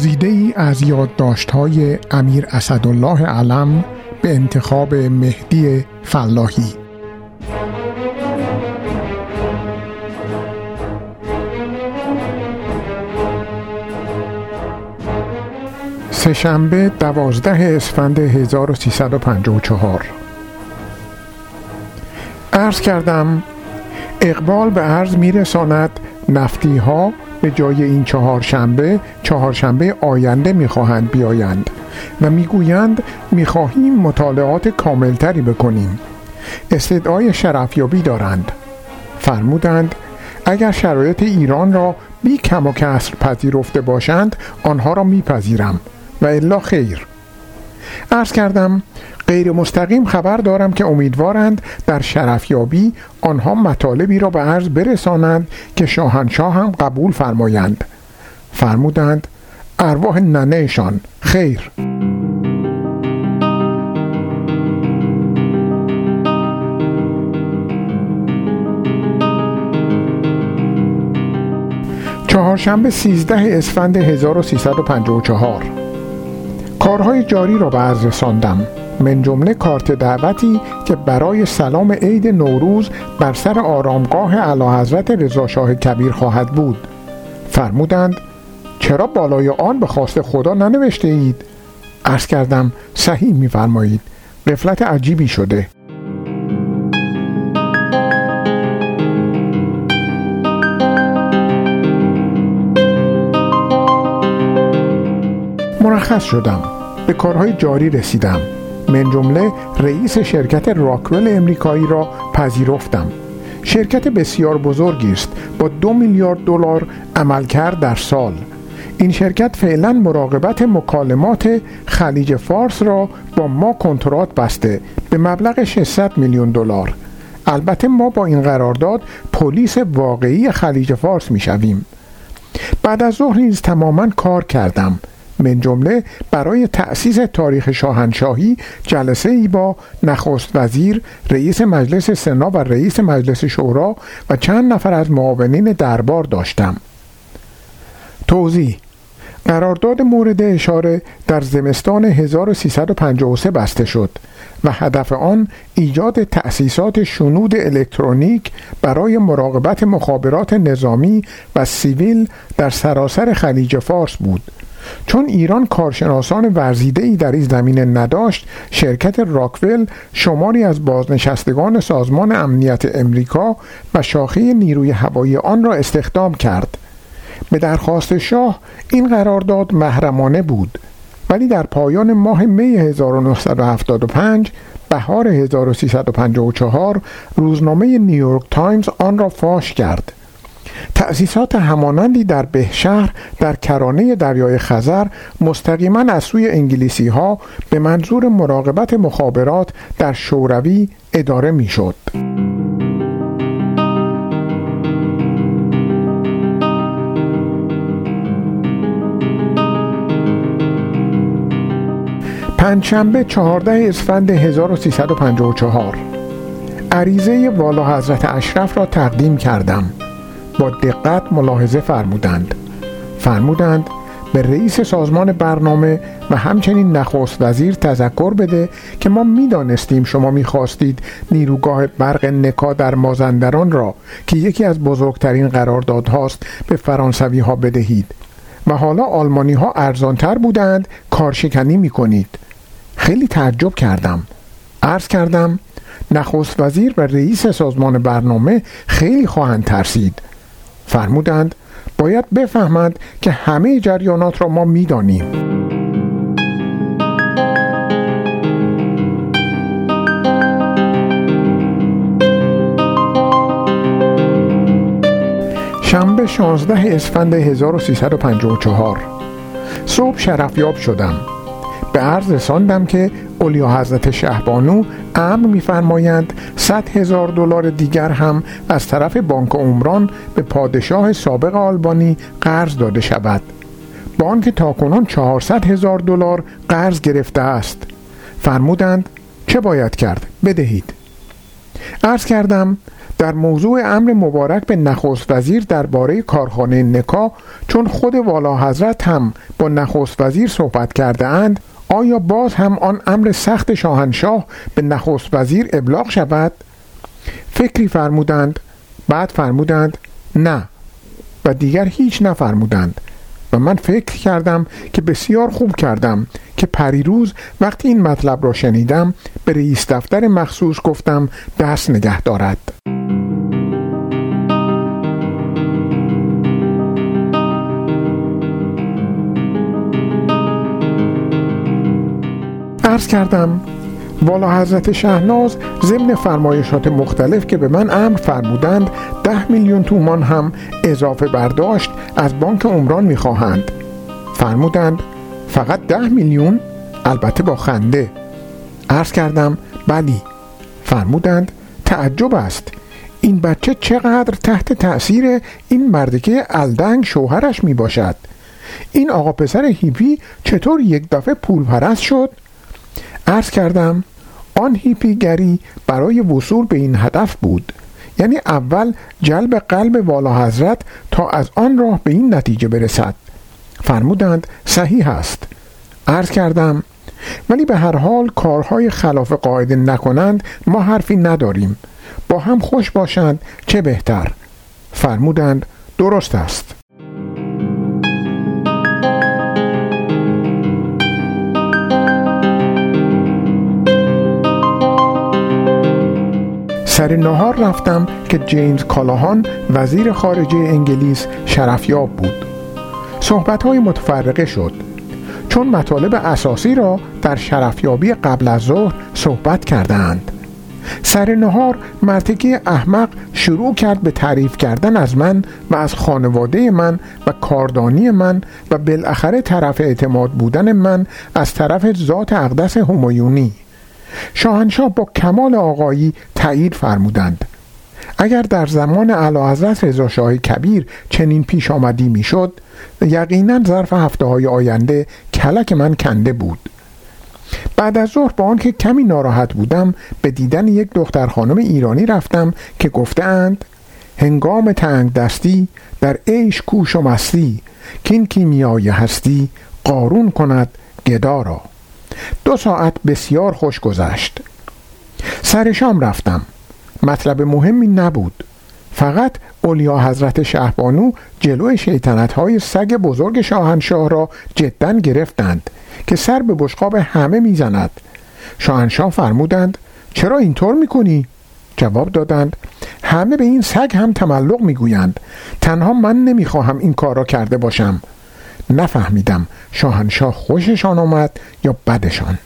گزیده ای از یادداشت های امیر اسدالله علم به انتخاب مهدی فلاحی. سهشنبه دوازده اسفند 1354 عرض کردم اقبال به عرض میرساند نفتی ها به جای این چهارشنبه چهارشنبه آینده می‌خواهند بیایند و می‌گویند می‌خواهیم مطالعات کاملتری بکنیم. استدعای شرفیابی دارند. فرمودند اگر شرایط ایران را بی کم و کسر پذیرفته باشند آنها را میپذیرم و الا خیر. ارز کردم غیر مستقیم خبر دارم که امیدوارند در شرفیابی آنها مطالبی را به عرض برسانند که شاهنشاه هم قبول فرمایند. فرمودند ارواح ننهشان خیر. چهارشنبه 13 اسفند 1354 کارهای جاری را به عرض رساندم. من جمله کارت دعوتی که برای سلام عید نوروز بر سر آرامگاه اعلی حضرت رضا شاه کبیر خواهد بود. فرمودند چرا بالای آن به خواست خدا ننوشته اید؟ عرض کردم صحیح میفرمایید. قفلت عجیبی شده. مرخص شدم. به کارهای جاری رسیدم. من جمله رئیس شرکت راکول امریکایی را پذیرفتم. شرکت بسیار بزرگی است با دو میلیارد دلار عملکرد در سال. این شرکت فعلا مراقبت مکالمات خلیج فارس را با ما کنترات بسته به مبلغ 600 میلیون دلار. البته ما با این قرارداد پلیس واقعی خلیج فارس می‌شویم. بعد از ظهر نیز تماما کار کردم. من جمله برای تأسیس تاریخ شاهنشاهی جلسه ای با نخست وزیر رئیس مجلس سنا و رئیس مجلس شورا و چند نفر از معاونین دربار داشتم. توضیح قرارداد مورد اشاره در زمستان 1353 بسته شد و هدف آن ایجاد تأسیسات شنود الکترونیک برای مراقبت مخابرات نظامی و سیویل در سراسر خلیج فارس بود. چون ایران کارشناسان ورزیده ای در این زمینه نداشت شرکت راکول شماری از بازنشستگان سازمان امنیت امریکا و شاخه نیروی هوایی آن را استخدام کرد. به درخواست شاه این قرارداد محرمانه بود ولی در پایان ماه می 1975 بهار 1354 روزنامه نیویورک تایمز آن را فاش کرد. تأسیسات همانندی در بهشهر در کرانه دریای خزر مستقیما از سوی انگلیسی ها به منظور مراقبت مخابرات در شوروی اداره می شد. پنجشنبه 14 اسفند 1354 عریضه والا حضرت اشرف را تقدیم کردم با دقت ملاحظه فرمودند. فرمودند به رئیس سازمان برنامه و همچنین نخست وزیر تذکر بده که ما می‌دانستیم شما می‌خواستید نیروگاه برق نکا در مازندران را که یکی از بزرگترین قراردادهاست به فرانسوی ها بدهید و حالا آلمانی ها ارزانتر بودند کارشکنی می‌کنید. خیلی تعجب کردم. عرض کردم نخست وزیر و رئیس سازمان برنامه خیلی خواهند ترسید. فرمودند باید بفهمند که همه جریانات را ما می‌دانیم. شنبه 16 اسفند 1354 صبح شرفیاب شدم. به عرض رساندم که اولیا حضرت شهبانو امر میفرمایند 100 هزار دلار دیگر هم از طرف بانک عمران به پادشاه سابق آلبانی قرض داده شود. بانک تاکنون 400 هزار دلار قرض گرفته است. فرمودند چه باید کرد؟ بدهید. عرض کردم در موضوع امر مبارک به نخست وزیر درباره کارخانه نکا چون خود والا حضرت هم با نخست وزیر صحبت کرده اند آیا باز هم آن امر سخت شاهنشاه به نخست وزیر ابلاغ شود؟ فکری فرمودند بعد فرمودند نه و دیگر هیچ نفرمودند و من فکر کردم که بسیار خوب کردم که پریروز وقتی این مطلب را شنیدم به رئیس دفتر مخصوص گفتم دست نگه دارد عرض کردم والا حضرت شهناز ضمن فرمایشات مختلف که به من امر فرمودند ده میلیون تومان هم اضافه برداشت از بانک عمران می‌خواهند. فرمودند فقط ده میلیون؟ البته با خنده. عرض کردم بلی فرمودند تعجب است. این بچه چقدر تحت تأثیر این مردکه الدنگ شوهرش می باشد این آقا پسر هیپی چطور یک دفعه پول پرست شد؟ عرض کردم آن هیپیگری برای وصول به این هدف بود. یعنی اول جلب قلب والا حضرت تا از آن راه به این نتیجه برسد. فرمودند صحیح است. عرض کردم ولی به هر حال کارهای خلاف قاعده نکنند ما حرفی نداریم. با هم خوش باشند چه بهتر؟ فرمودند درست است. سر نهار رفتم که جیمز کالاهان وزیر خارجه انگلیس شرفیاب بود. صحبت های متفرقه شد. چون مطالب اساسی را در شرفیابی قبل از ظهر صحبت کردند. سر نهار مرتکه احمق شروع کرد به تعریف کردن از من و از خانواده من و کاردانی من و بالاخره طرف اعتماد بودن من از طرف ذات اقدس همایونی. شاهنشاه با کمال آقایی تایید فرمودند. اگر در زمان اعلیحضرت رضا کبیر چنین پیش آمدی می‌شد یقینا ظرف هفته های آینده کلک من کنده بود. بعد از ظهر با آنکه کمی ناراحت بودم به دیدن یک دختر خانم ایرانی رفتم که گفتند هنگام تنگ دستی در عیش کوش و مستی کین کیمیای هستی قارون کند گدا را. دو ساعت بسیار خوش گذشت. سر شام رفتم. مطلب مهمی نبود. فقط اولیا حضرت شهبانو جلو شیطنت های سگ بزرگ شاهنشاه را جدا گرفتند که سر به بشقاب همه می‌زند. شاهنشاه فرمودند چرا اینطور می‌کنی؟ جواب دادند همه به این سگ هم تملق می‌گویند. تنها من نمی‌خواهم این کار را کرده باشم. نفهمیدم شاهنشاه خوششان آمد یا بدشان.